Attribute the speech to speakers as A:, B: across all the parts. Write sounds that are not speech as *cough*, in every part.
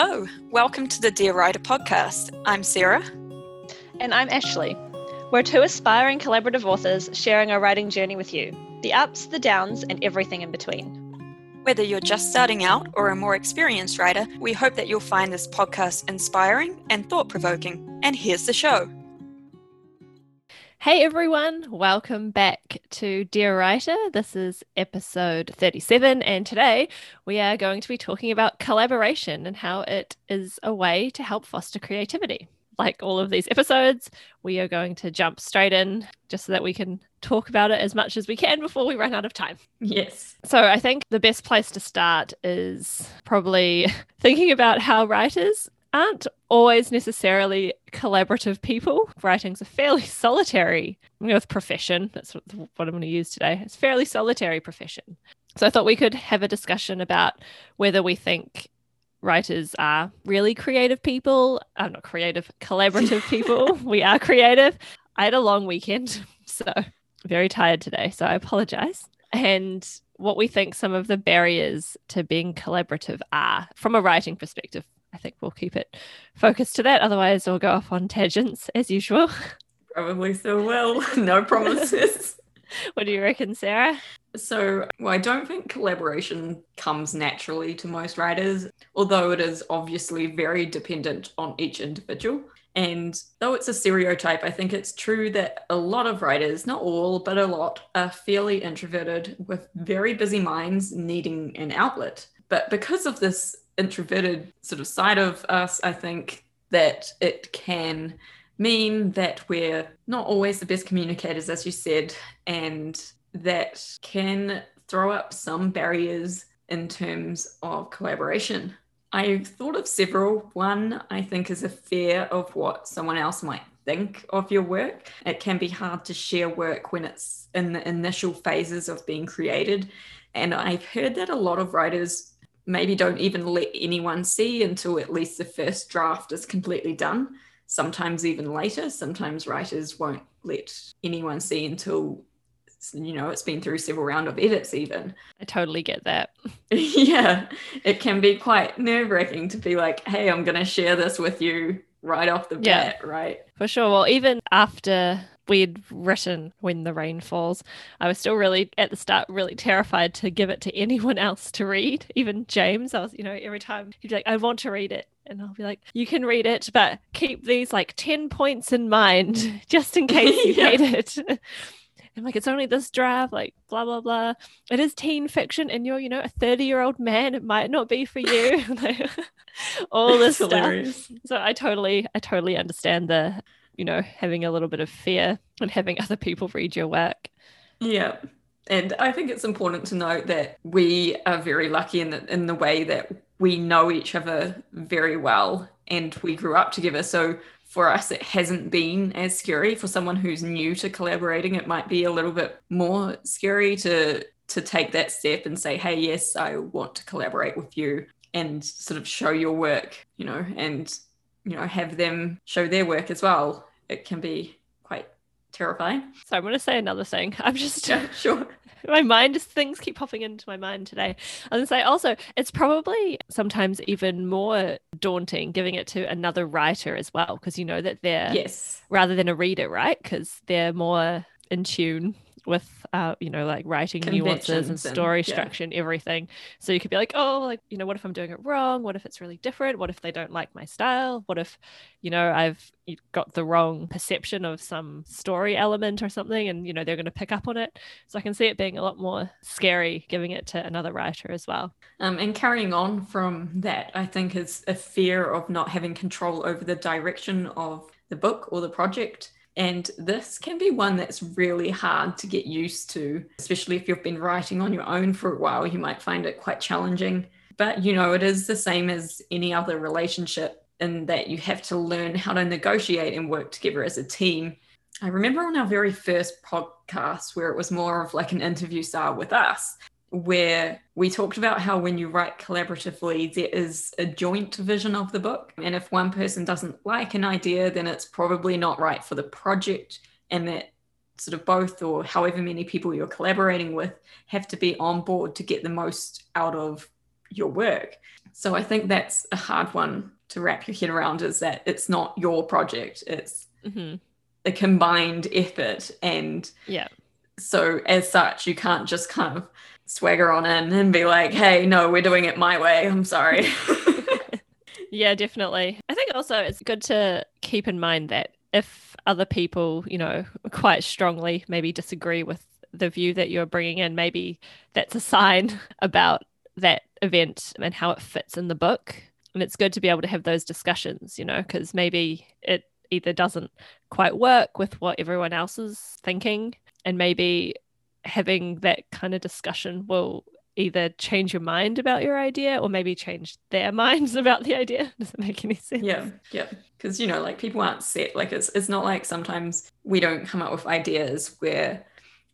A: Hello, welcome to the Dear Writer podcast. I'm Sarah.
B: And I'm Ashley. We're two aspiring collaborative authors sharing our writing journey with you the ups, the downs, and everything in between.
A: Whether you're just starting out or a more experienced writer, we hope that you'll find this podcast inspiring and thought provoking. And here's the show.
B: Hey everyone, welcome back to Dear Writer. This is episode 37, and today we are going to be talking about collaboration and how it is a way to help foster creativity. Like all of these episodes, we are going to jump straight in just so that we can talk about it as much as we can before we run out of time.
A: Yes.
B: So I think the best place to start is probably *laughs* thinking about how writers aren't always necessarily collaborative people. Writing's a fairly *laughs* solitary you know, profession. That's what, what I'm going to use today. It's a fairly solitary profession. So I thought we could have a discussion about whether we think writers are really creative people. I'm not creative, collaborative *laughs* people. we are creative. I had a long weekend, *laughs* so very tired today. So I apologize. And what we think some of the barriers to being collaborative are from a writing perspective I think we'll keep it focused to that. Otherwise, we'll go off on tangents as usual.
A: Probably so will. *laughs* No promises. *laughs*
B: what do you reckon, Sarah?
A: So, well, I don't think collaboration comes naturally to most writers, although it is obviously very dependent on each individual. And though it's a stereotype, I think it's true that a lot of writers, not all, but a lot, are fairly introverted with very busy minds needing an outlet. But because of this introverted sort of side of us, I think that it can mean that we're not always the best communicators, as you said, and that can throw up some barriers in terms of collaboration. I've thought of several. One, I think, is a fear of what someone else might think of your work. It can be hard to share work when it's in the initial phases of being created. And I've heard that a lot of writers maybe don't even let anyone see until at least the first draft is completely done. Sometimes even later. Sometimes writers won't let anyone see until you know it's been through several round of edits even
B: i totally get that *laughs*
A: yeah it can be quite nerve-wracking to be like hey i'm going to share this with you right off the bat yeah, right
B: for sure well even after we'd written when the rain falls i was still really at the start really terrified to give it to anyone *laughs* else to read even james i was you know every time he'd be like i want to read it and i'll be like you can read it but keep these like 10 points in mind *laughs* just in *laughs* case you yeah. hate it I'm like, it's only this draft, like blah blah blah. It is teen fiction, and you're, you know, a 30 year old man. It might not be for you. all this That's stuff. Hilarious. So I totally, I totally understand the you know, having a little bit of fear and having *laughs* other people read your work.
A: Yeah. And I think it's important to note that we are very lucky in the, in the way that we know each other very well and we grew up together. So for us, it hasn't been as scary. For someone who's new to collaborating, it might be a little bit more scary to to take that step and say, "Hey, yes, I want to collaborate with you," and sort of show your work, you know, and you know have them show their work as well it can be quite terrifying.
B: So I'm going to say another thing. *laughs* I'm just
A: yeah, sure. *laughs*
B: my mind just things keep popping into my mind today. I was going to say also it's probably sometimes even more daunting giving it to another writer as well because you know that they're
A: yes
B: rather than a reader, right? Because they're more in tune with uh, you know like writing nuances and story and, yeah. structure and everything. So you could be like oh like you know what if i'm doing it wrong? What if it's really different? What if they don't like my style? What if you know i've got the wrong perception of some story element or something and you know they're going to pick up on it? So i can see it being a lot more scary giving it to another writer as well.
A: Um, and carrying on from that i think is a fear of not having control over the direction of the book or the project and this can be one that's really hard to get used to, especially if you've been writing on your own for a while. You might find it quite challenging. But, you know, it is the same as any other relationship in that you have to learn how to negotiate and work together as a team. I remember on our very first podcast where it was more of like an interview style with us, where we talked about how when you write collaboratively, there is a joint vision of the book. And if one person doesn't like an idea, then it's probably not right for the project. And that sort of both, or however many people you're collaborating with, have to be on board to get the most out of your work. So I think that's a hard one to wrap your head around is that it's not your project, it's
B: hmm
A: a combined effort. And
B: Yeah.
A: so as such, you can't just kind of swagger on in and be like, hey, no, we're doing it my way. I'm sorry. *laughs*
B: Yeah, definitely. I think also it's good to keep in mind that if other people, you know, quite strongly maybe disagree with the view that you're bringing in, maybe that's a sign *laughs* about that event and how it fits in the book. And it's good to be able to have those discussions, you know, because maybe it either doesn't quite work with what everyone else is thinking, and maybe having that kind of discussion will either change your mind about your idea or maybe change their *laughs* minds about the idea. *laughs* Does it make any sense?
A: Yeah, yeah. Because you know, like people aren't set. Like it's it's not like sometimes we don't come up with ideas where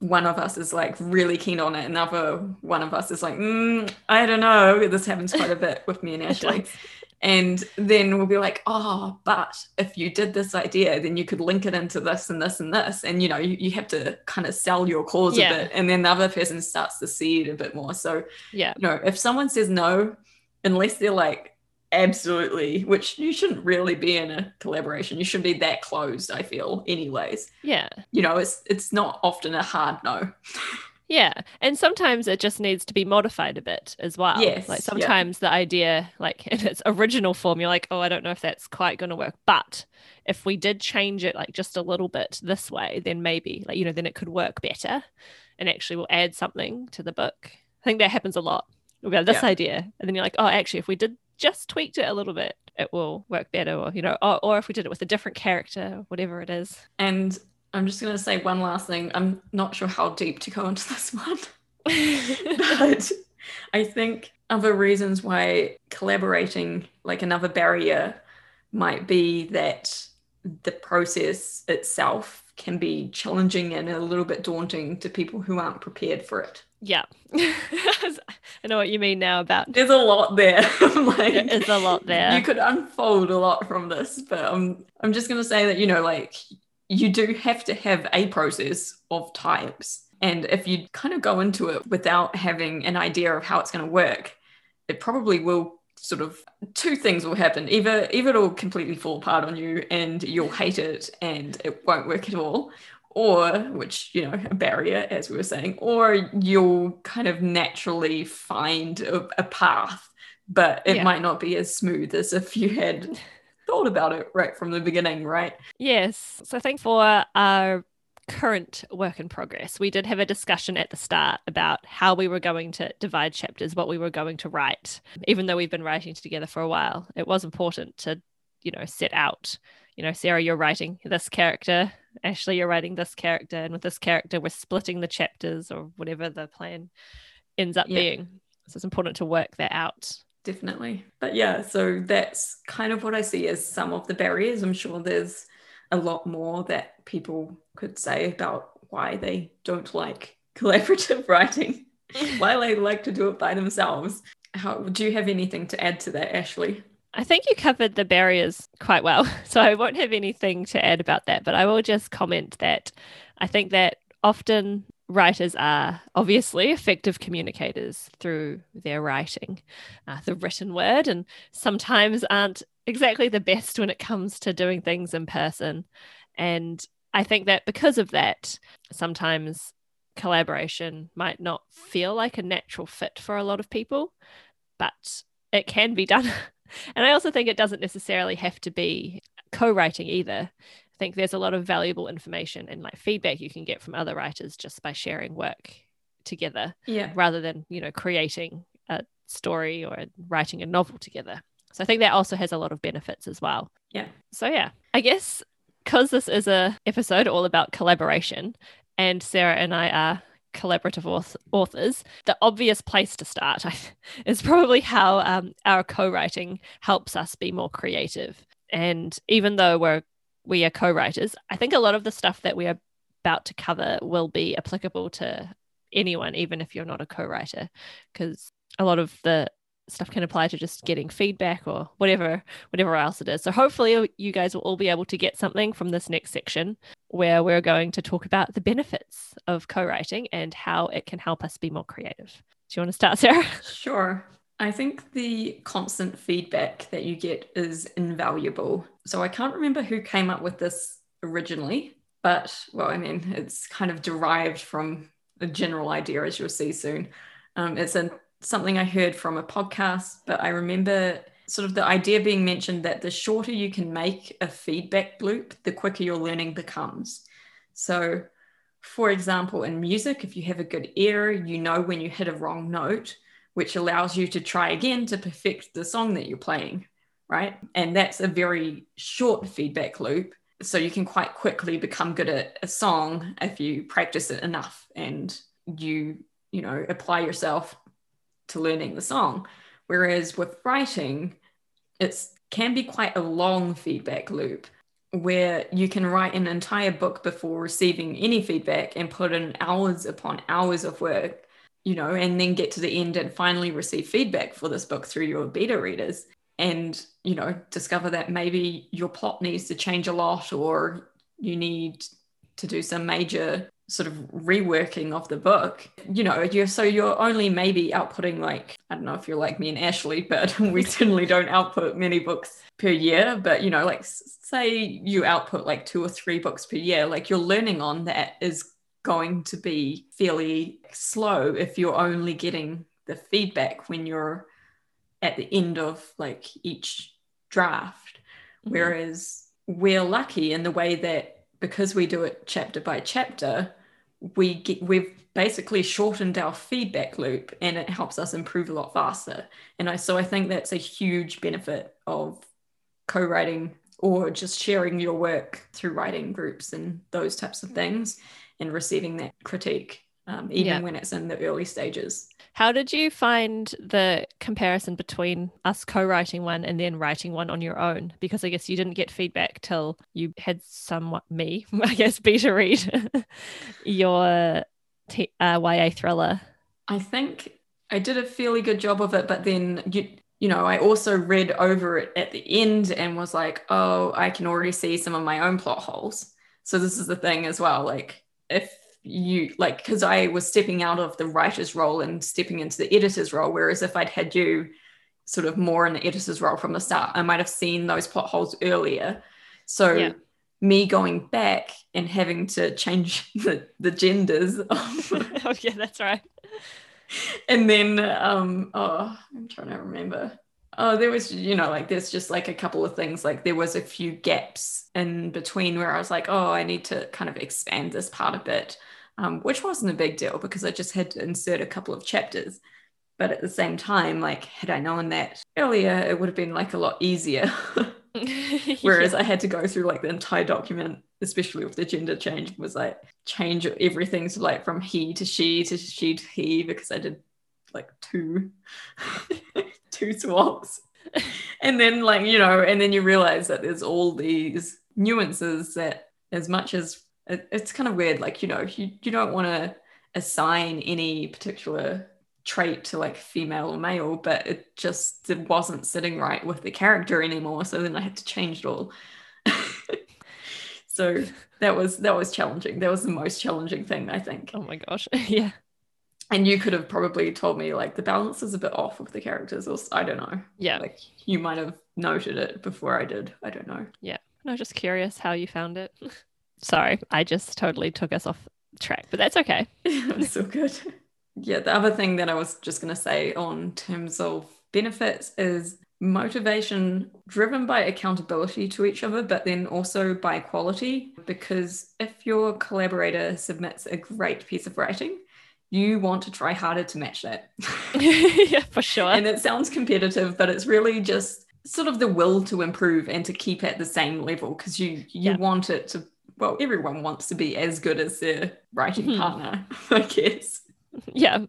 A: one of us is like really keen on it, another one of us is like, mm, I don't know. This happens quite a bit with me and *laughs* Ashley. And then we'll be like, oh, but if you did this idea, then you could link it into this and this and this. And you know, you, you have to kind of sell your cause
B: Yeah.
A: a bit. And then the other person starts to see it a bit more. So
B: Yeah.
A: you know, if someone says no, unless they're like absolutely, which you shouldn't really be in a collaboration, you shouldn't be that closed, I feel, anyways.
B: Yeah.
A: You know, it's it's not often a hard no. *laughs*
B: Yeah. And sometimes it just needs to be modified a bit as well.
A: Yes,
B: Like
A: yeah.
B: sometimes the idea, like *laughs* in its original form, you're like, oh, I don't know if that's quite going to work. But if we did change it like just a little bit this way, then maybe, like, you know, then it could work better and actually will add something to the book. I think that happens a lot. We've got this
A: Yeah.
B: idea. And then you're like, oh, actually, if we did just tweaked it a little bit, it will work better. Or, you know, or, or if we did it with a different character, whatever it is.
A: And I'm just gonna say one last thing. I'm not sure how deep to go into *laughs* this one. *laughs* but I think other reasons why collaborating, like another barrier, might be that the process itself can be challenging and a little bit daunting to people who aren't prepared for it.
B: yeah. *laughs* I know what you mean now about
A: There's a lot there. like,
B: there is a lot there.
A: You could unfold a lot from this, but um, I'm just going to say that, you know, like you do have to have a process of types. And if you kind of go into it without having an idea of how it's going to work, it probably will sort of two things will happen. Either either it'll completely fall apart on you and you'll hate it and it won't work at all. Or, which, you know, a barrier, as we were saying, or you'll kind of naturally find a, a path, but it
B: Yeah.
A: might not be as smooth as if you had *laughs* thought about it right from the beginning, right?
B: Yes. So I think for our current work in progress, we did have a discussion at the start about how we were going to divide chapters, what we were going to write. Even though we've been writing together for a while, it was important to, you know, set out, you know, Sarah, you're writing this character, Ashley, you're writing this character, and with this character, we're splitting the chapters or whatever the plan ends up
A: Yeah.
B: being. So it's important to work that out.
A: Definitely. But yeah, so that's kind of what I see as some of the barriers. I'm sure there's a lot more that people could say about why they don't like *laughs* collaborative *laughs* writing, *laughs* why they like to do it by themselves. How do you have anything to add to that, Ashley?
B: I think you covered the barriers quite well. So I won't have anything to add about that, but I will just comment that I think that often writers are obviously effective communicators through their writing, uh, the written word, and sometimes aren't exactly the best when it comes to doing things in person. And I think that because of that, sometimes collaboration might not feel like a natural fit for a lot of people, but it can be done. *laughs* And I also think it doesn't necessarily have to be co writing either. I think there's a lot of valuable information and like feedback you can get from other writers just by sharing work together
A: Yeah.
B: rather than, you know, creating a story or writing a novel together. So I think that also has a lot of benefits as well.
A: Yeah.
B: So yeah, I guess because this is a episode all about collaboration and Sarah and I are collaborative auth- authors, the obvious place to start *laughs* is probably how um, our co-writing helps us be more creative. And even though we're we are co-writers, I think a lot of the stuff that we are about to cover will be applicable to anyone, even if you're not a co-writer, because a lot of the stuff can apply to just getting feedback or whatever whatever else it is. So hopefully you guys will all be able to get something from this next section where we're going to talk about the benefits of co-writing and how it can help us be more creative. Do you want to start sarah?
A: Sure. I think the constant feedback that you get is invaluable. So I can't remember who came up with this originally, but well, I mean, it's kind of derived from a general idea, as you'll see soon. Um, it's a, something I heard from a podcast, but I remember sort of the idea being mentioned that the shorter you can make a feedback loop, the quicker your learning becomes. So, for example, in music, if you have a good ear, you know when you hit a wrong note, which allows you to try again to perfect the song that you're playing, right? And that's a very short feedback loop. So you can quite quickly become good at a song if you practice it enough and you, you know, apply yourself to learning the song. Whereas with writing, it can be quite a long feedback loop where you can write an entire book before receiving any feedback and put in hours upon hours of work, you know, and then get to the end and finally receive feedback for this book through your beta readers and, you know, discover that maybe your plot needs to change a lot or you need to do some major sort of reworking of the book. You know you're so you're only maybe outputting like i don't know if you're like me and ashley but *laughs* we certainly don't output many books per year but you know like say you output like two or three books per year like you're learning on that is going to be fairly slow if you're only getting the feedback when you're at the end of like each draft mm-hmm. whereas we're lucky in the way that because we do it chapter by chapter, we get, we've basically shortened our feedback loop and it helps us improve a lot faster. And I, so I think that's a huge benefit of co-writing or just sharing your work through writing groups and those types of things and receiving that critique um, even yeah. when it's in the early stages.
B: How did you find the comparison between us co writing one and then writing one on your own? Because I guess you didn't get feedback till you had somewhat me, *laughs* I guess, beta read *laughs* your t- uh, YA thriller.
A: I think I did a fairly good job of it, but then you, you know, I also read over it at the end and was like, oh, I can already see some of my own plot holes. So this is the thing as well. Like, if you like because I was stepping out of the writer's role and stepping into the editor's role. Whereas if I'd had you sort of more in the editor's role from the start, I might have seen those plot holes earlier. So yeah. me going back and having to change *laughs* the, the genders. *laughs*
B: oh yeah, that's right. *laughs*
A: And then um oh I'm trying to remember. Oh, there was, you know, like there's just like a couple of things. Like there was a few gaps in between where I was like, oh, I need to kind of expand this part a bit um, which wasn't a big deal because I just had to insert a couple of chapters. But at the same time, like, had I known that earlier, it would have been like a lot easier. *laughs* *laughs* Whereas yeah. I had to go through like the entire document, especially with the gender change, was like change everything to like from he to she to she to he because I did like two *laughs* two swaps. and then like, you know, and then you realize that there's all these nuances that as much as it, it's kind of weird like you know you, you don't want to assign any particular trait to like female or male but it just it wasn't sitting right with the character anymore so then i had to change it all. *laughs* So that was that was challenging. That was the most challenging thing i think.
B: Oh my gosh. *laughs* Yeah
A: and you could have probably told me like the balance is a bit off with the characters or i don't know
B: yeah
A: like you might have noted it before i did i don't know
B: yeah no just curious how you found it *laughs* Sorry, I just totally took us off track, but that's okay. *laughs*
A: that's so good. Yeah, the other thing that I was just going to say on terms of benefits is motivation driven by accountability to each other, but then also by quality. Because if your collaborator submits a great piece of writing, you want to try harder to match that. *laughs*
B: yeah, for sure.
A: And it sounds competitive, but it's really just sort of the will to improve and to keep at the same level because you you yeah. want it to well, everyone wants to be as good as their writing mm-hmm. partner, *laughs* I guess.
B: Yeah.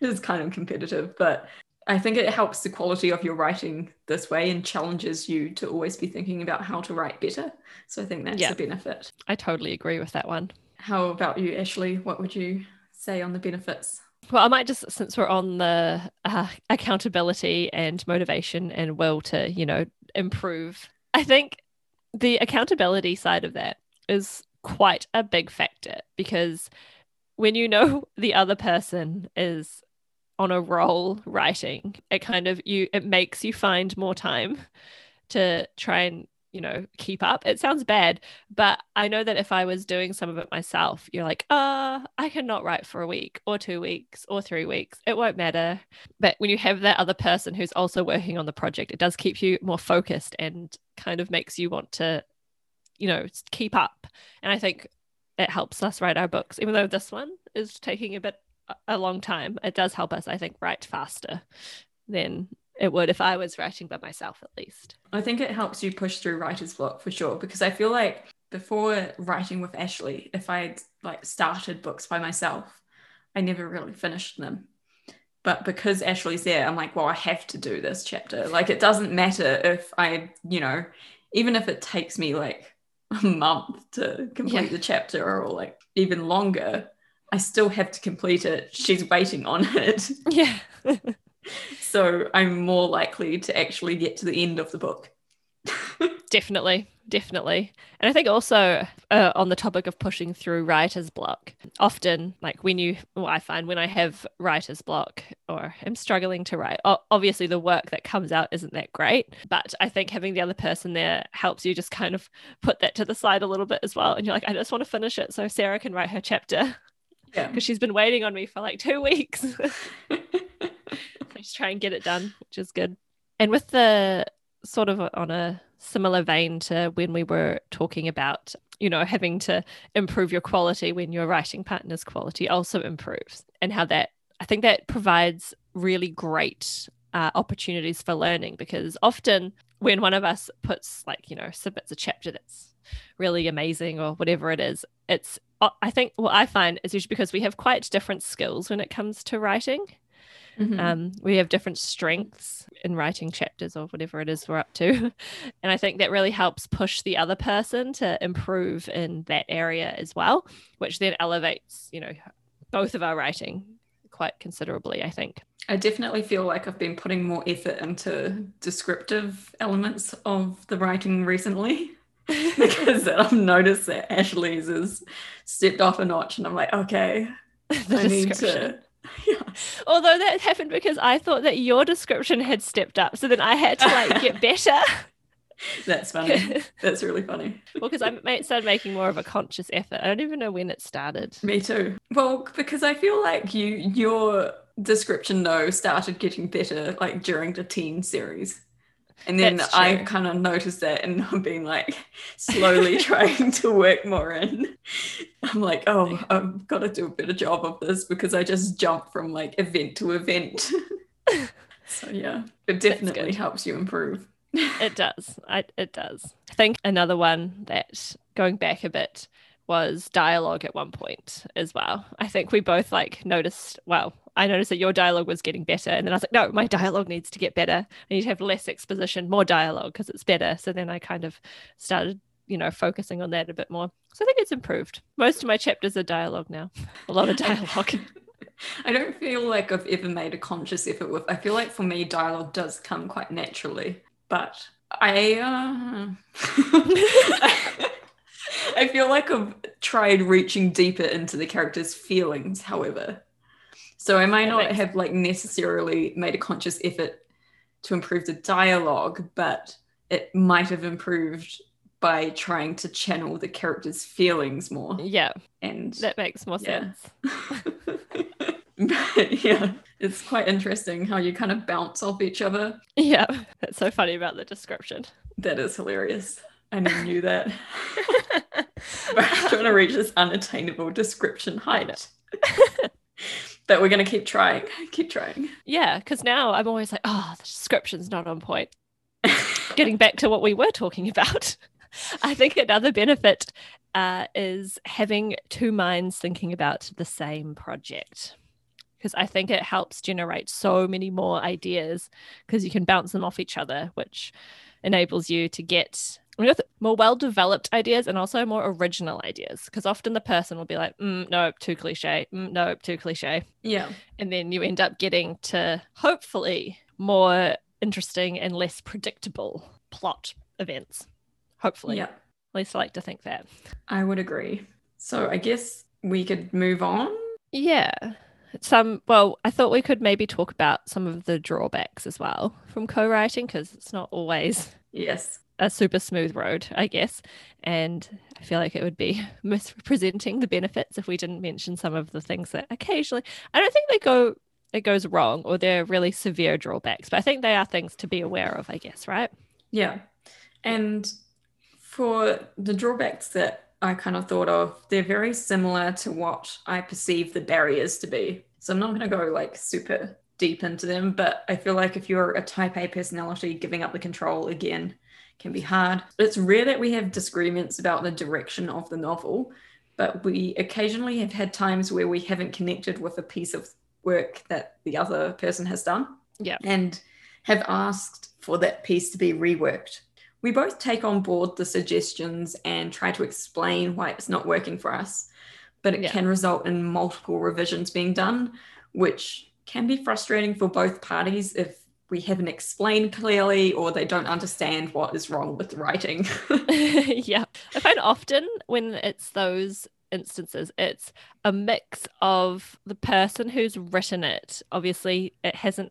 A: It is kind of competitive, but I think it helps the quality of your writing this way and challenges you to always be thinking about how to write better. So I think that's yeah. a benefit.
B: I totally agree with that one.
A: How about you, Ashley? What would you say on the benefits?
B: Well, I might just, since we're on the uh, accountability and motivation and will to, you know, improve, I think the accountability side of that is quite a big factor because when you know *laughs* the other person is on a roll writing, it kind of you it makes you find more time to try and you know keep up. It sounds bad but i know that if i was doing some of it myself you're like uh i cannot write for a week or two weeks or three weeks. It won't matter. But when you have that other person who's also working on the project it does keep you more focused and kind of makes you want to you know keep up. And i think it helps us write our books even though this one is taking a bit a long time. It does help us i think write faster than it would if I was writing by myself, at least.
A: I think it helps you push through writer's block for sure because I feel like before writing with Ashley, if I had like started books by myself, I never really finished them. But because Ashley's there, I'm like, well, I have to do this chapter. Like, it doesn't matter if I, you know, even if it takes me like a month to complete yeah. the chapter or like even longer, I still have to complete it. She's waiting on it. *laughs*
B: Yeah. *laughs*
A: so I'm more likely to actually get to the end of the book. *laughs*
B: definitely, definitely. And I think also uh, on the topic of pushing through writer's block, often, like when you, well, I find when I have writer's block or am struggling to write, obviously the work that comes out isn't that great. But I think having the other person there helps you just kind of put that to the side a little bit as well. And you're like, I just want to finish it so Sarah can write her chapter.
A: Yeah. *laughs*
B: Because she's been waiting on me for like two weeks. *laughs* just try and get it done, which is good. And with the sort of on a similar vein to when we were talking about, you know, having to improve your quality when your writing partner's quality also improves, and how that I think that provides really great uh, opportunities for learning because often when one of us puts like you know submits a chapter that's really amazing or whatever it is it's i think what i find is usually because we have quite different skills when it comes to writing Mm-hmm. Um, we have different strengths in writing chapters or whatever it is we're up to. *laughs* And I think that really helps push the other person to improve in that area as well, which then elevates, you know, both of our writing quite considerably, I think.
A: I definitely feel like I've been putting more effort into descriptive elements of the writing recently. *laughs* because *laughs* I've noticed that Ashley's has stepped off a notch, and I'm like, okay, I need to *laughs*
B: yeah. Although that happened because I thought that your description had stepped up. So then I had to like get *laughs* better.
A: That's funny. *laughs* That's really funny.
B: well, because I started making more of a conscious effort. I don't even know when it started.
A: Me too. Well, because I feel like you your description though started getting better like during the teen series. And then I kind of noticed that and *laughs* I've been like slowly *laughs* trying to work more in. I'm like, oh, I've got to do a better job of this because I just jump from like event to event. *laughs* so yeah, it definitely helps you improve.
B: it does. I, it does. I think another one that going back a bit was dialogue at one point as well. I think we both like noticed, well, I noticed that your dialogue was getting better. And then I was like, no, my dialogue needs to get better. I need to have less exposition, more dialogue because it's better. So then I kind of started, you know, focusing on that a bit more. So I think it's improved. Most of my chapters are dialogue now, a lot of *laughs* dialogue. *laughs*
A: I don't feel like I've ever made a conscious effort with. I feel like for me, dialogue does come quite naturally, but I, uh, *laughs* I feel like I've tried reaching deeper into the character's feelings. However, so I might not have like necessarily made a conscious effort to improve the dialogue, but it might have improved by trying to channel the character's feelings more.
B: Yeah.
A: And
B: that makes more yeah.
A: sense. *laughs* but yeah, it's quite interesting how you kind of bounce off each other.
B: Yeah. That's so funny about the description.
A: That is hilarious. I never knew that. *laughs* *laughs* We're trying to reach this unattainable description height but we're going to keep trying. *laughs* Keep trying.
B: Yeah, because now I'm always like, oh, the description's not on point. *laughs* Getting back to what we were talking about, *laughs* I think another benefit uh, is having two minds thinking about the same project. Because I think it helps generate so many more ideas because you can bounce them off each other, which enables you to get with more well developed ideas and also more original ideas because often the person will be like mm, nope too cliche. Mm, nope too cliche.
A: Yeah.
B: And then you end up getting to hopefully more interesting and less predictable plot events. Hopefully.
A: Yeah.
B: At least i like to think that.
A: I would agree. So i guess we could move on?
B: Yeah. Some well i thought we could maybe talk about some of the drawbacks as well from co-writing because it's not always
A: yes
B: a super smooth road i guess. And i feel like it would be *laughs* misrepresenting the benefits if we didn't mention some of the things that occasionally i don't think they go it goes wrong or they're really severe drawbacks but i think they are things to be aware of i guess right?
A: Yeah. And for the drawbacks that I kind of thought of, they're very similar to what I perceive the barriers to be. So I'm not going to go like super deep into them, but I feel like if you're a type A personality, giving up the control again can be hard. It's rare that we have disagreements about the direction of the novel, but we occasionally have had times where we haven't connected with a piece of work that the other person has done.
B: Yeah.
A: And have asked for that piece to be reworked we both take on board the suggestions and try to explain why it's not working for us, but it yeah. can result in multiple revisions being done, which can be frustrating for both parties if we haven't explained clearly or they don't understand what is wrong with writing. *laughs* *laughs*
B: yeah. I find often when it's those instances, it's a mix of the person who's written it. Obviously, it hasn't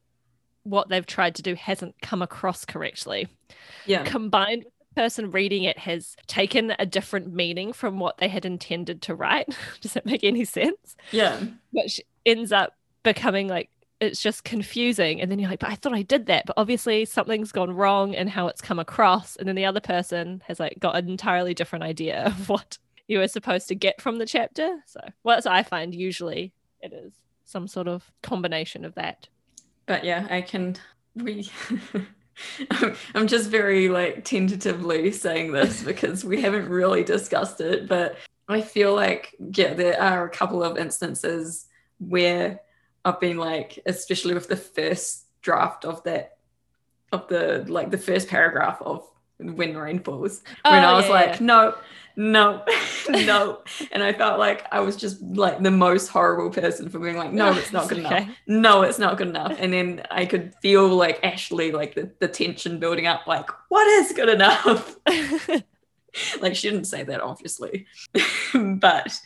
B: what they've tried to do hasn't come across correctly.
A: Yeah.
B: Combined with the person reading it has taken a different meaning from what they had intended to write. *laughs* Does that make any sense?
A: Yeah.
B: Which ends up becoming like it's just confusing. And then you're like, but I thought I did that. But obviously something's gone wrong in how it's come across. And then the other person has like got an entirely different idea *laughs* of what you were supposed to get from the chapter. So what I find usually it is some sort of combination of that
A: but yeah, I can. *laughs* We. I'm just very like tentatively saying this *laughs* because we haven't really discussed it, but I feel like yeah, there are a couple of instances where I've been like, especially with the first draft of that of the like the first paragraph of when rain falls, when oh, I was yeah, like, yeah. no, no, *laughs* no. and I felt like I was just like the most horrible person for being like, no, oh, it's not good okay. enough. No, it's not good enough. And then I could feel like Ashley, like the, the tension building up, like, what is good enough? *laughs* like she didn't say that, obviously. *laughs* but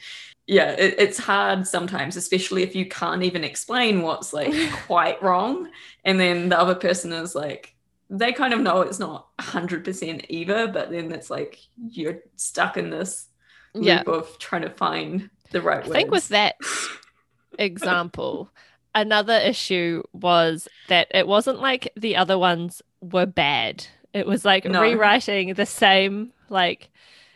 A: yeah, it, it's hard sometimes, especially if you can't even explain what's like *laughs* quite wrong. And then the other person is like, they kind of know it's not 100% either, but then it's like you're stuck in this loop yeah. of trying to find the right way. I
B: words. think with that example, *laughs* another issue was that it wasn't like the other ones were bad. It was like no. rewriting the same, like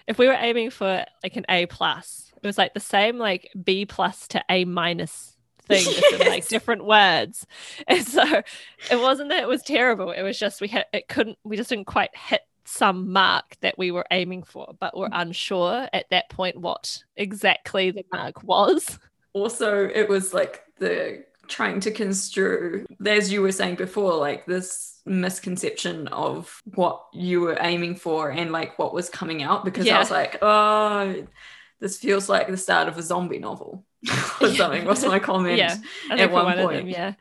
B: if we were aiming for like an A plus, it was like the same like B plus to A minus thing yes. in like different words. *laughs* And so it wasn't that it was terrible. It was just we had it couldn't we just didn't quite hit some mark that we were aiming for, but we're mm-hmm. unsure at that point what exactly the mark was.
A: Also, it was like the trying to construe, as you were saying before, like this misconception of what you were aiming for and like what was coming out because yeah. I was like, oh, this feels like the start of a zombie novel *laughs* or something was my comment yeah, at one, one point. Them,
B: yeah.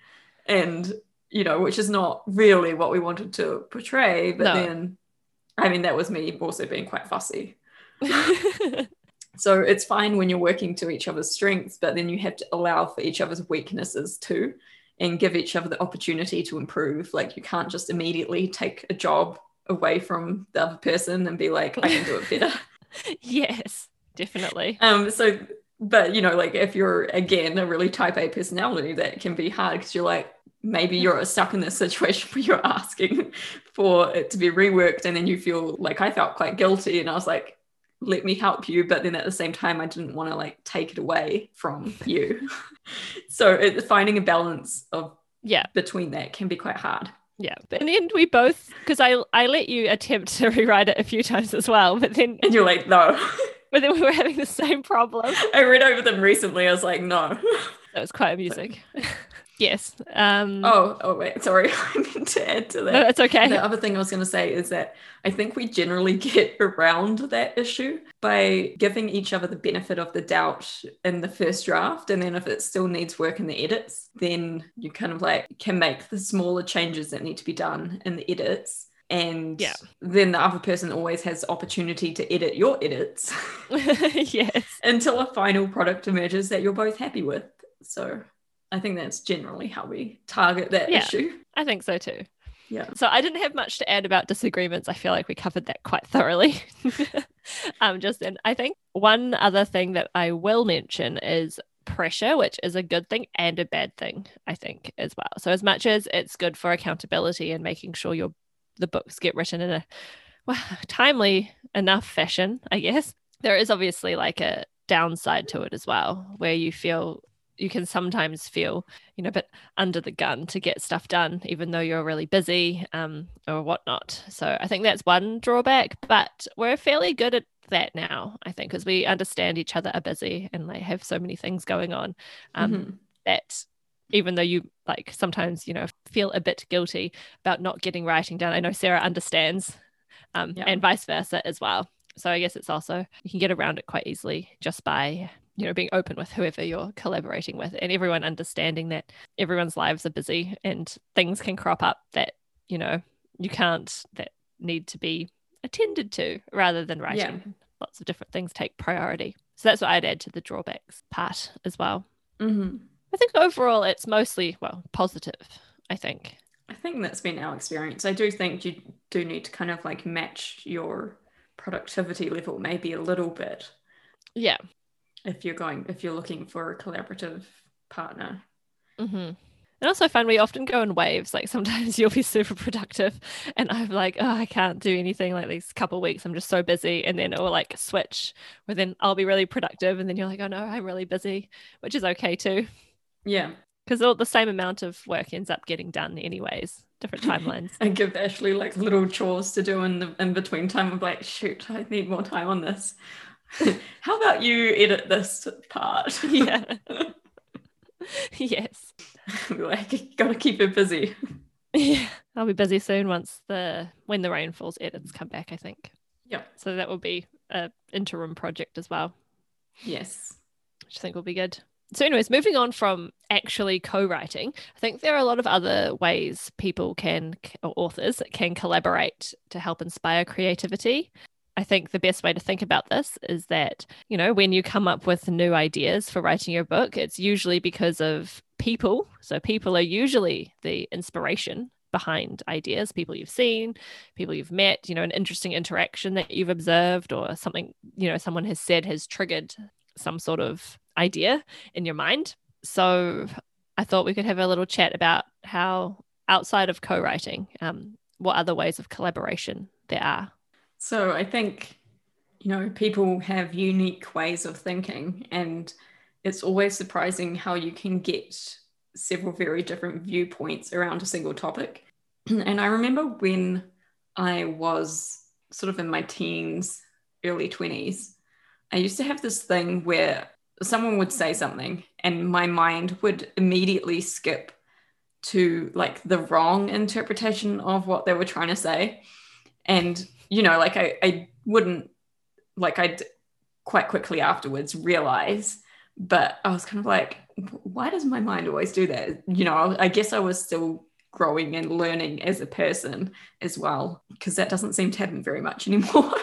A: And, you know, which is not really what we wanted to portray. But no. then, I mean, that was me also being quite fussy. *laughs* so it's fine when you're working to each other's strengths, but then you have to allow for each other's weaknesses too and give each other the opportunity to improve. Like you can't just immediately take a job away from the other person and be like, I can do it better. *laughs*
B: yes, definitely.
A: Um, so but you know like if you're again a really type a personality that can be hard because you're like maybe you're stuck in this situation *laughs* where you're asking for it to be reworked and then you feel like i felt quite guilty and i was like let me help you but then at the same time i didn't want to like take it away from *laughs* you. So it, finding a balance of
B: yeah.
A: between that can be quite hard.
B: Yeah. But in the end we both because i i let you attempt to *laughs* rewrite it a few times as well but then
A: and you're like no *laughs*
B: but then we were having the same problem. *laughs*
A: I read over them recently. I was like, no. *laughs*
B: That was quite amusing. yes. Um,
A: oh, oh wait, sorry. I meant to add to that.
B: No, it's okay.
A: The other thing I was going to say is that I think we generally get around that issue by giving each other the benefit of the doubt in the first draft, and then if it still needs work in the edits, then you kind of like can make the smaller changes that need to be done in the edits and
B: yeah.
A: then the other person always has opportunity to edit your edits *laughs* *laughs*
B: yes
A: until a final product emerges that you're both happy with so I think that's generally how we target that
B: Yeah.
A: issue.
B: I think so too.
A: Yeah.
B: So I didn't have much to add about disagreements. I feel like we covered that quite thoroughly. *laughs* um, just then, I think one other thing that I will mention is pressure, which is a good thing and a bad thing, I think, as well. So as much as it's good for accountability and making sure your the books get written in a well, timely enough fashion, I guess, there is obviously like a downside to it as well, where you feel you can sometimes feel, you know, a bit under the gun to get stuff done, even though you're really busy um, or whatnot. So I think that's one drawback, but we're fairly good at that now, I think, because we understand each other are busy and they have so many things going on um,
A: Mhm.
B: that even though you like sometimes, you know, feel a bit guilty about not getting writing down I know Sarah understands um,
A: Yeah.
B: and vice versa as well. So I guess it's also, you can get around it quite easily just by you know being open with whoever you're collaborating with and everyone understanding that everyone's lives are busy and things can crop up that you know you can't that need to be attended to rather than writing lots of different things take priority so that's what i'd add to the drawbacks part as well
A: Mhm.
B: I think overall it's mostly well positive i think
A: I think that's been our experience. I do think you do need to kind of like match your productivity level maybe a little bit
B: yeah
A: if you're going if you're looking for a collaborative partner.
B: hmm And also fun, we often go in waves. Like sometimes *laughs* you'll be super productive and I'm like, oh, I can't do anything like these couple weeks. I'm just so busy. And then it will like switch where then I'll be really productive. And then you're like, oh no, I'm really busy, which is okay too.
A: Yeah.
B: Because all the same amount of work ends up getting done anyways, different timelines. *laughs*
A: I give Ashley like little chores to do in the in between time. I'm like, shoot, I need more time on this. *laughs* How about you edit this part? *laughs*
B: yeah. yes.
A: like, gotta keep it busy.
B: Yeah. I'll be busy soon once the when the rain falls edits come back, I think.
A: Yeah.
B: So that will be a interim project as well.
A: Yes.
B: which I think will be good. So, anyways, moving on from actually co-writing, I think there are a lot of other ways people can, or authors can collaborate to help inspire creativity. I think the best way to think about this is that, you know, when you come up with new ideas for writing your book, it's usually because of people. So, people are usually the inspiration behind ideas, people you've seen, people you've met, you know, an interesting interaction that you've observed, or something, you know, someone has said has triggered some sort of idea in your mind. So I thought we could have a little chat about how, outside of co writing, um, what other ways of collaboration there are.
A: So I think, you know, people have unique ways of thinking, and it's always surprising how you can get several very different viewpoints around a single topic. *clears throat* And I remember when I was sort of in my teens, early 20s, I used to have this thing where someone would say something and my mind would immediately skip to like the wrong interpretation of what they were trying to say. And, you know, like I, I wouldn't, like I'd quite quickly afterwards realize, but I was kind of like, why does my mind always do that? You know, I guess I was still growing and learning as a person as well, because that doesn't seem to happen very much *laughs* anymore.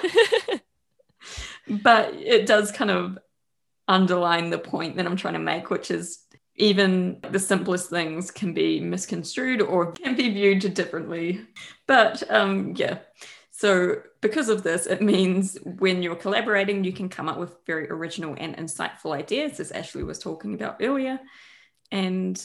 A: *laughs* but it does kind of underline the point that I'm trying to make, which is even the simplest things can be misconstrued or can be viewed differently. But um, yeah, so because of this, it means when you're collaborating, you can come up with very original and insightful ideas, as Ashley was talking about earlier. And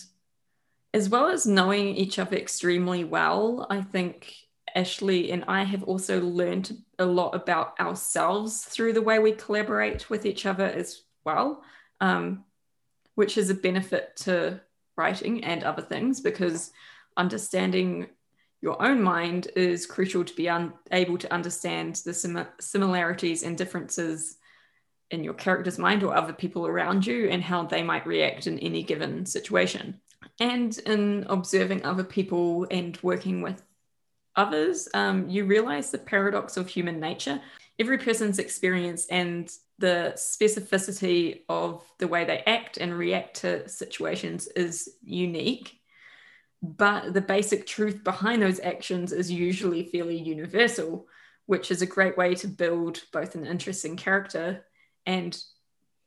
A: as well as knowing each other extremely well, I think Ashley and I have also learned a lot about ourselves through the way we collaborate with each other as well, um, which is a benefit to writing and other things because understanding your own mind is crucial to be un- able to understand the sim- similarities and differences in your character's mind or other people around you and how they might react in any given situation. And in observing other people and working with others, um, you realize the paradox of human nature. Every person's experience and the specificity of the way they act and react to situations is unique. But the basic truth behind those actions is usually fairly universal, which is a great way to build both an interesting character and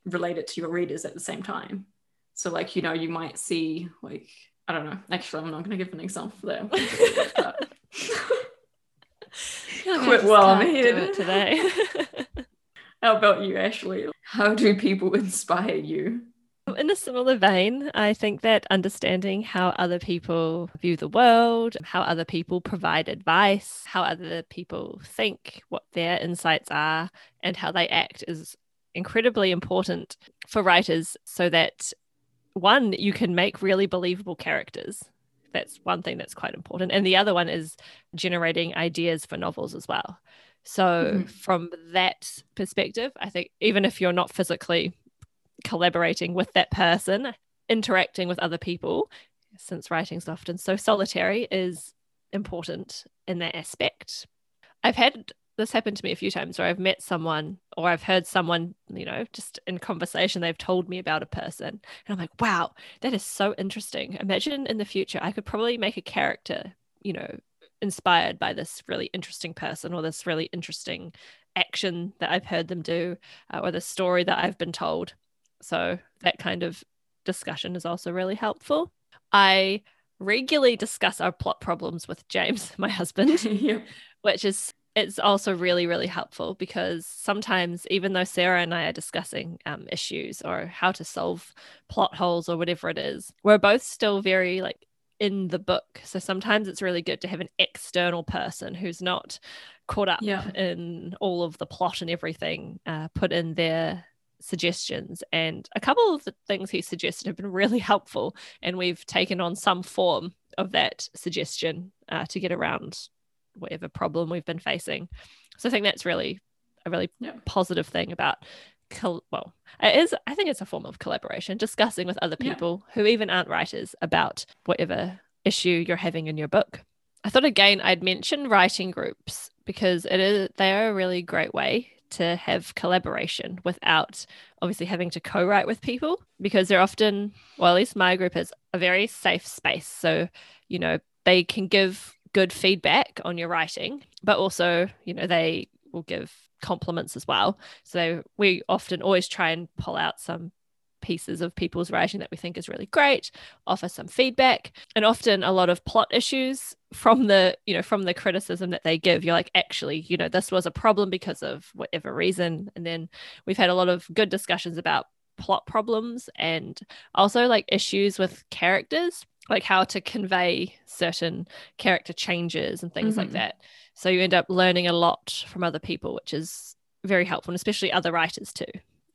A: relate it to your readers at the same time. So, like, you know, you might see, like, I don't know. Actually, I'm not going to give an example for that. *laughs* *laughs* *laughs* Quit while I'm here
B: today. *laughs*
A: How about you, Ashley? How do people inspire you?
B: In a similar vein, I think that understanding how other people view the world, how other people provide advice, how other people think, what their insights are, and how they act is incredibly important for writers so that one, you can make really believable characters. That's one thing that's quite important. And the other one is generating ideas for novels as well. So, mm-hmm. from that perspective, I think even if you're not physically collaborating with that person, interacting with other people, since writing is often so solitary, is important in that aspect. I've had this happened to me a few times where I've met someone or I've heard someone, you know, just in conversation, they've told me about a person. And I'm like, wow, that is so interesting. Imagine in the future, I could probably make a character, you know, inspired by this really interesting person or this really interesting action that I've heard them do uh, or the story that I've been told. So that kind of discussion is also really helpful. I regularly discuss our plot problems with James, *laughs* my husband, *laughs* yeah. which is it's also really really helpful because sometimes even though sarah and i are discussing um, issues or how to solve plot holes or whatever it is we're both still very like in the book so sometimes it's really good to have an external person who's not caught up yeah. in all of the plot and everything uh, put in their suggestions and a couple of the things he suggested have been really *laughs* helpful and we've taken on some form of that suggestion uh, to get around whatever problem we've been facing so i think that's really a really yeah. positive thing about well it is i think it's a form of collaboration discussing with other people yeah. who even aren't writers about whatever issue you're having in your book i thought again i'd mention writing groups because it is they are a really great way to have collaboration without obviously having to co-write with people because they're often well at least my group is a very safe space so you know they can give good feedback on your writing but also you know they will give compliments as well. So we often always try and pull out some pieces of people's writing that we think is really great offer some feedback and often a lot of plot issues from the you know from the criticism that they give. You're like actually you know this was a problem because of whatever reason. And then we've had a lot of good discussions about plot problems and also like issues with characters like how to convey certain character changes and things mm-hmm. like that so you end up learning a lot from other people which is very helpful and especially other writers too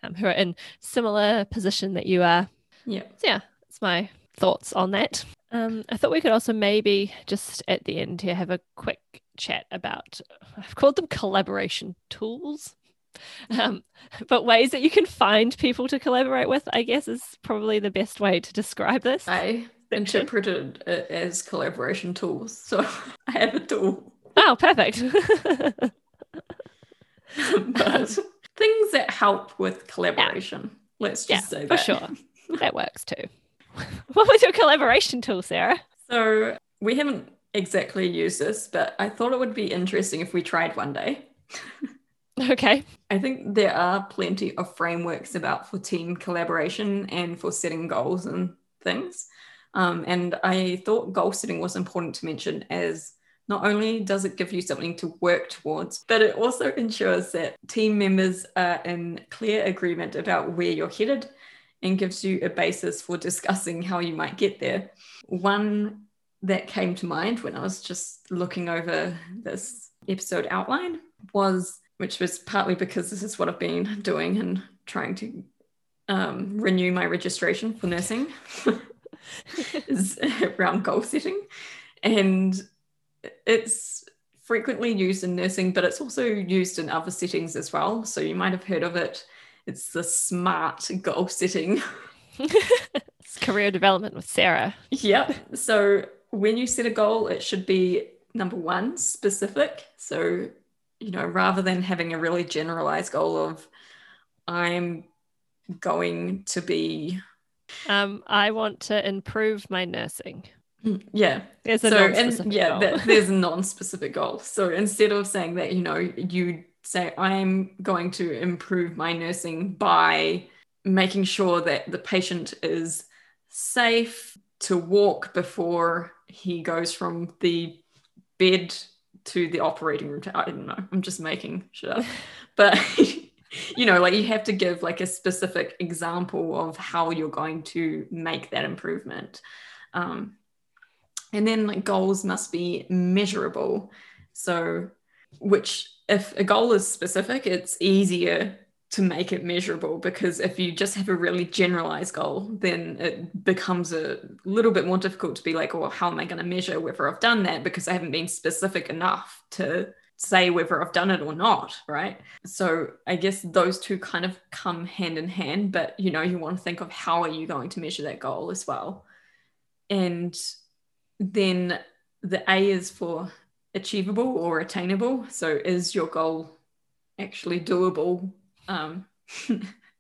B: um, who are in similar position that you are.
A: Yeah.
B: So yeah, that's my thoughts on that. Um, I thought we could also maybe just at the end here have a quick chat about I've called them collaboration tools. Um, but ways that you can find people to collaborate with, I guess, is probably the best way to describe this.
A: I interpreted it as collaboration tools. So *laughs* I have a tool.
B: Oh, perfect. *laughs* *laughs*
A: but things that help with collaboration. Yeah. Let's just yeah, say that.
B: For sure. that works too. What was your collaboration tool, Sarah?
A: So we haven't exactly used this, but I thought it would be interesting if we tried one day.
B: okay.
A: I think there are plenty of frameworks about for team collaboration and for setting goals and things. Um, and I thought goal setting was important to mention as not only does it give you something to work towards, but it also ensures that team members are in clear agreement about where you're headed and gives you a basis for discussing how you might get there. One that came to mind when I was just looking over this episode outline was, which was partly because this is what I've been doing and trying to um, renew my registration for nursing, *laughs* is *laughs* around goal setting. And it's frequently used in nursing, but it's also used in other settings as well. So you might have heard of it. It's the SMART goal setting. *laughs*
B: it's career development with Sarah.
A: Yep. So when you set a goal, it should be number one, specific. So, you know, rather than having a really generalized goal of, I'm going to be.
B: Um, I want to improve my nursing.
A: Yeah.
B: There's a
A: so, and yeah, that, *laughs* there's a non-specific goal. So instead of saying that, you know, you say, I'm going to improve my nursing by making sure that the patient is safe to walk before he goes from the bed to the operating room. I don't know. I'm just making shit up. *laughs* but you know, like you have to give like a specific example of how you're going to make that improvement. Um, and then like goals must be measurable. So, which if a goal is specific, it's easier to make it measurable because if you just have a really generalized goal, then it becomes a little bit more difficult to be like, well, how am I going to measure whether I've done that because I haven't been specific enough to say whether I've done it or not, right? So I guess those two kind of come hand in hand, but you know, you want to think of how are you going to measure that goal as well. And then the A is for achievable or attainable. So is your goal actually doable um, *laughs*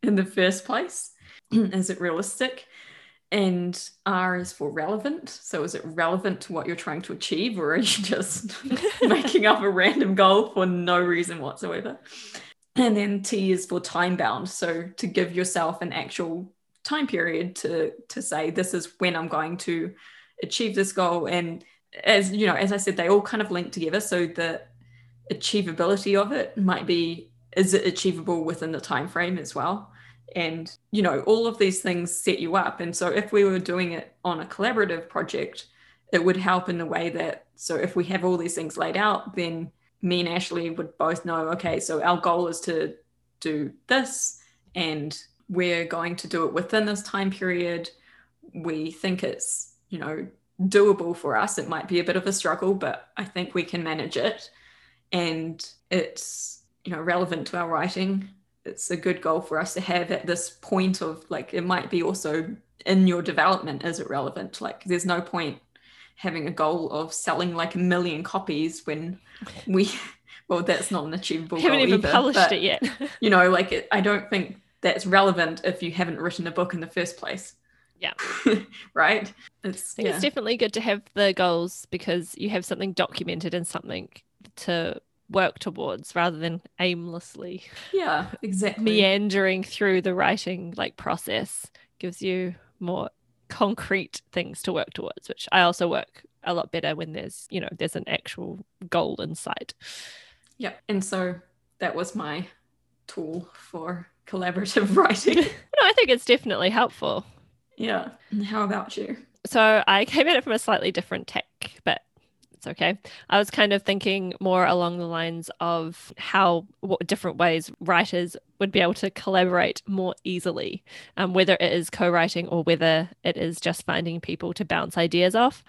A: in the first place? *clears throat* is it realistic? And R is for relevant. So is it relevant to what you're trying to achieve, or are you *laughs* just *laughs* making up a random goal for no reason whatsoever? And then T is for time bound. So to give yourself an actual time period to to say this is when I'm going to achieve this goal. And as you know, as I said, they all kind of link together. So the achievability of it might be is it achievable within the time frame as well? And you know all of these things set you up. And so if we were doing it on a collaborative project it would help in the way that so if we have all these things laid out then me and ashley would both know okay so our goal is to do this and we're going to do it within this time period. We think it's you know doable for us. It might be a bit of a struggle but i think we can manage it. And it's you know relevant to our writing it's a good goal for us to have at this point of like it might be also in your development is it relevant? Like there's no point having a goal of selling like a million copies when we *laughs* well that's not an achievable
B: haven't
A: goal
B: even
A: either,
B: published
A: but,
B: it yet. *laughs*
A: you know like it, i don't think that's relevant if you haven't written a book in the first place.
B: Yeah. *laughs*
A: Right?
B: It's, yeah. it's definitely good to have the goals because you have something documented and something to work towards rather than aimlessly
A: yeah *laughs* exactly.
B: meandering through the writing like process gives you more concrete things to work towards which i also work a lot better when there's you know there's an actual goal in sight.
A: Yeah and so that was my tool for collaborative *laughs* writing. *laughs* No
B: i think it's definitely helpful.
A: Yeah and how about you?
B: So i came at it from a slightly different tech but it's okay. I was kind of thinking more along the lines of how what different ways writers would be able to collaborate more easily, um, whether it is co-writing or whether it is just finding people to bounce ideas off.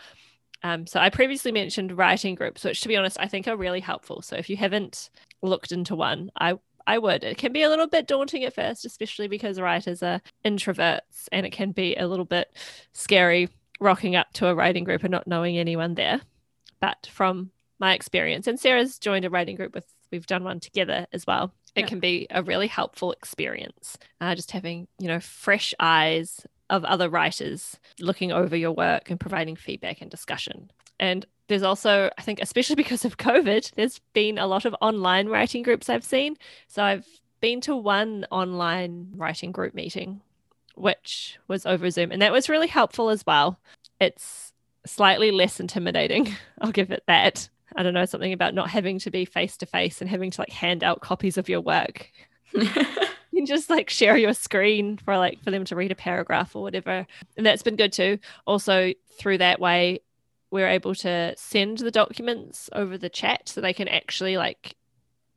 B: Um, so I previously mentioned writing groups, which to be honest, I think are really helpful. So if you haven't looked into one, I I would. It can be a little bit daunting at first, especially because writers are introverts and it can be a little bit scary rocking up to a writing group and not knowing anyone there but from my experience, and Sarah's joined a writing group with, we've done one together as well. It yeah. can be a really helpful experience. Uh, just having, you know, fresh eyes of other writers looking over your work and providing feedback and discussion. And there's also, I think, especially *laughs* because of COVID, there's been a lot of online writing groups I've seen. So I've been to one online writing group meeting, which was over Zoom, and that was really helpful as well. It's slightly less intimidating. *laughs* I'll give it that. I don't know, something about not having to be face to face and having to like hand out copies of your work. *laughs* you can just like share your screen for like for them to read a paragraph or whatever. And that's been good too. Also, through that way, we're able to send the documents over the chat so they can actually like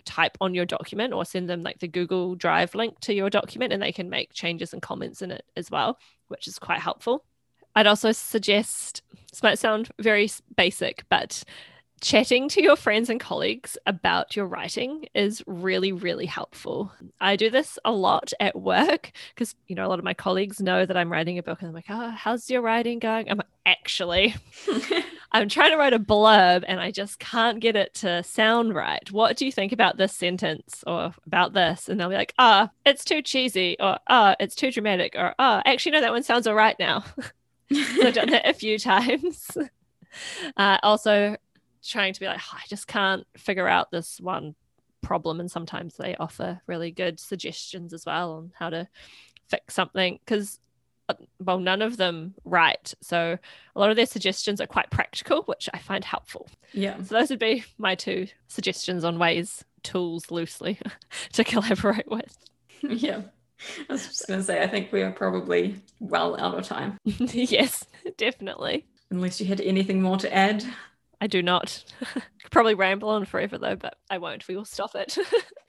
B: type on your document or send them like the Google Drive link to your document and they can make changes and comments in it as well, which is quite helpful. I'd also suggest this might sound very basic, but chatting to your friends and colleagues about your writing is really, really helpful. I do this a lot at work because, you know, a lot of my colleagues know that I'm writing a book and I'm like, oh, how's your writing going? I'm like, actually, *laughs* I'm trying to write a blurb and I just can't get it to sound right. What do you think about this sentence or about this? And they'll be like, ah, oh, it's too cheesy or ah, oh, it's too dramatic or ah, oh, actually, no, that one sounds all right now. *laughs* I've done that a few times. *laughs* Uh, also, trying to be like, oh, I just can't figure out this one problem. And sometimes they offer really good suggestions as well on how to fix something. Because well, none of them write. So a lot of their suggestions are quite practical, which I find helpful.
A: Yeah.
B: So those would be my two suggestions on ways, tools loosely *laughs* to collaborate with. *laughs*
A: yeah. *laughs* I was just going to say, I think we are probably well out of time. *laughs*
B: yes, definitely.
A: Unless you had anything more to add.
B: I do not. *laughs* Probably ramble on forever though, but I won't. We will stop it.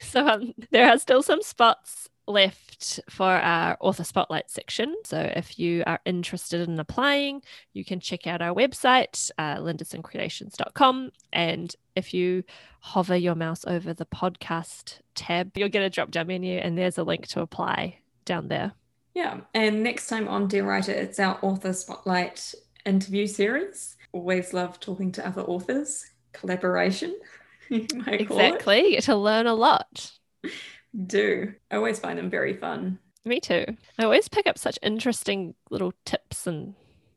B: so um, there are still some spots left for our author spotlight section. So if you are interested in applying, you can check out our website, uh, lindesoncreations.com. And if you hover your mouse over the podcast tab, you'll get a drop down menu and there's a link to apply down there.
A: Yeah. And next time on Dear Writer, it's our author spotlight interview series. Always love talking to other authors, collaboration. *laughs*
B: exactly. You get to learn a lot.
A: Do. I always find them very fun.
B: Me too. I always pick up such interesting little tips and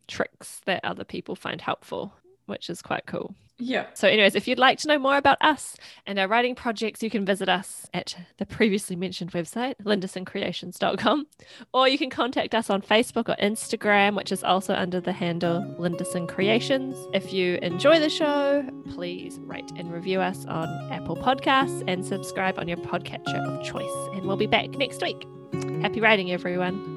B: tricks that other people find helpful, which is quite cool.
A: Yeah.
B: So, anyways, if you'd like to know more about us and our writing projects, you can visit us at the previously mentioned website, lindesoncreations.com, or you can contact us on Facebook or Instagram, which is also under the handle Lindeson Creations. If you enjoy the show, please rate and review us on Apple Podcasts and subscribe on your podcatcher of choice. And we'll be back next week. Happy writing, everyone.